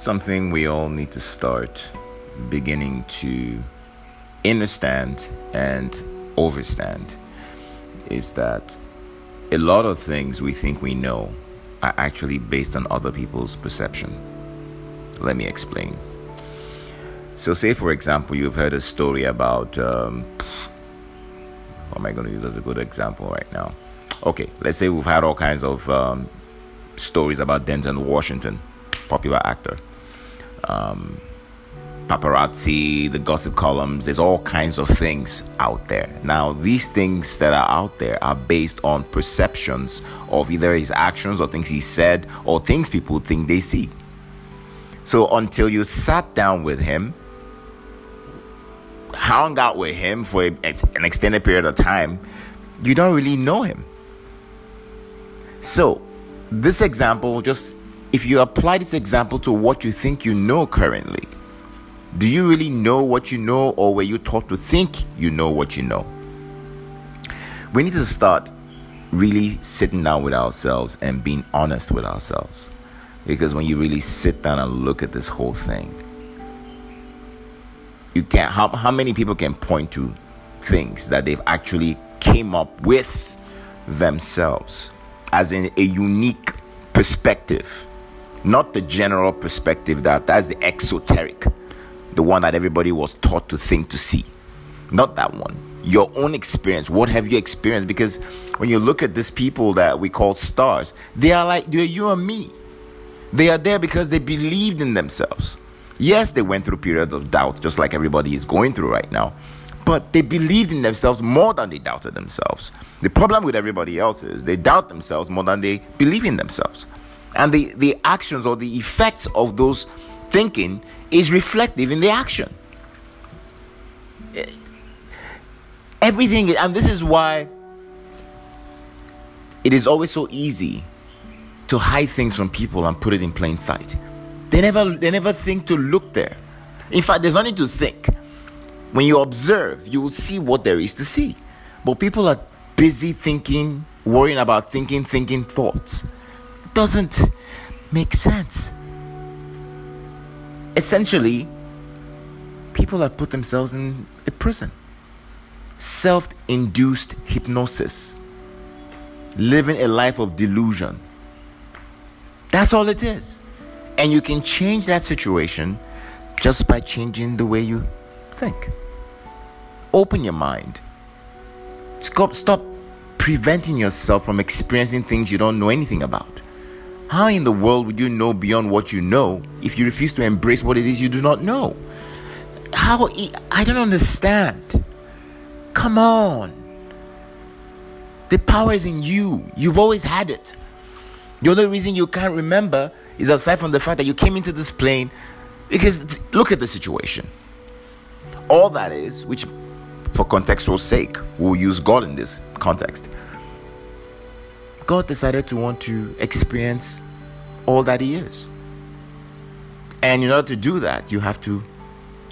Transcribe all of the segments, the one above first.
something we all need to start beginning to understand and overstand is that a lot of things we think we know are actually based on other people's perception. Let me explain. So, say for example, you've heard a story about. Um, what am I going to use as a good example right now? Okay, let's say we've had all kinds of um, stories about Denzel Washington, popular actor. Um, paparazzi, the gossip columns, there's all kinds of things out there. Now, these things that are out there are based on perceptions of either his actions or things he said or things people think they see. So, until you sat down with him, hung out with him for an extended period of time, you don't really know him. So, this example, just if you apply this example to what you think you know currently, do you really know what you know, or were you taught to think you know what you know? We need to start really sitting down with ourselves and being honest with ourselves. Because when you really sit down and look at this whole thing, you can't how, how many people can point to things that they've actually came up with themselves as in a unique perspective, not the general perspective that that's the exoteric, the one that everybody was taught to think to see. Not that one. Your own experience. What have you experienced? Because when you look at these people that we call stars, they are like they're you and me. They are there because they believed in themselves. Yes, they went through periods of doubt, just like everybody is going through right now but they believed in themselves more than they doubted themselves. The problem with everybody else is they doubt themselves more than they believe in themselves. And the, the actions or the effects of those thinking is reflective in the action. Everything, and this is why it is always so easy to hide things from people and put it in plain sight. They never, they never think to look there. In fact, there's nothing to think. When you observe, you will see what there is to see. But people are busy thinking, worrying about thinking, thinking thoughts. Doesn't make sense. Essentially, people have put themselves in a prison. Self induced hypnosis. Living a life of delusion. That's all it is. And you can change that situation just by changing the way you think. Open your mind. Stop, stop preventing yourself from experiencing things you don't know anything about. How in the world would you know beyond what you know if you refuse to embrace what it is you do not know? How? I don't understand. Come on. The power is in you. You've always had it. The only reason you can't remember is aside from the fact that you came into this plane because look at the situation. All that is, which for contextual sake, we'll use God in this context. God decided to want to experience all that He is. And in order to do that, you have to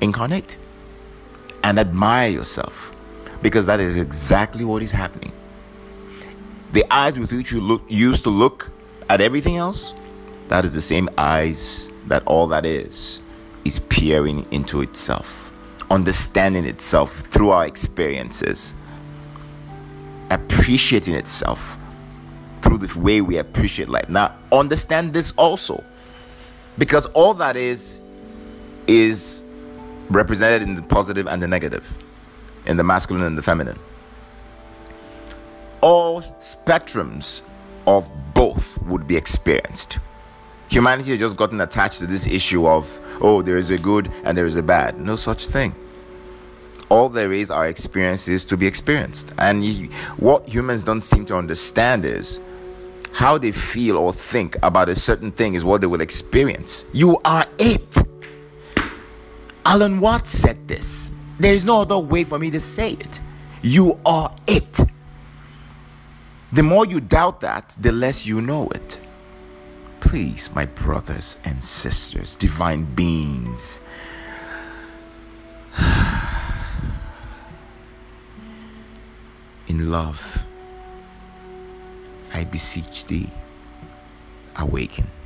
incarnate and admire yourself because that is exactly what is happening. The eyes with which you look used to look at everything else, that is the same eyes that all that is is peering into itself understanding itself through our experiences, appreciating itself through the way we appreciate life. Now, understand this also, because all that is is represented in the positive and the negative, in the masculine and the feminine. All spectrums of both would be experienced. Humanity has just gotten attached to this issue of, oh, there is a good and there is a bad. No such thing. All there is are experiences to be experienced. And what humans don't seem to understand is how they feel or think about a certain thing is what they will experience. You are it. Alan Watts said this. There is no other way for me to say it. You are it. The more you doubt that, the less you know it. Please, my brothers and sisters, divine beings, in love, I beseech thee, awaken.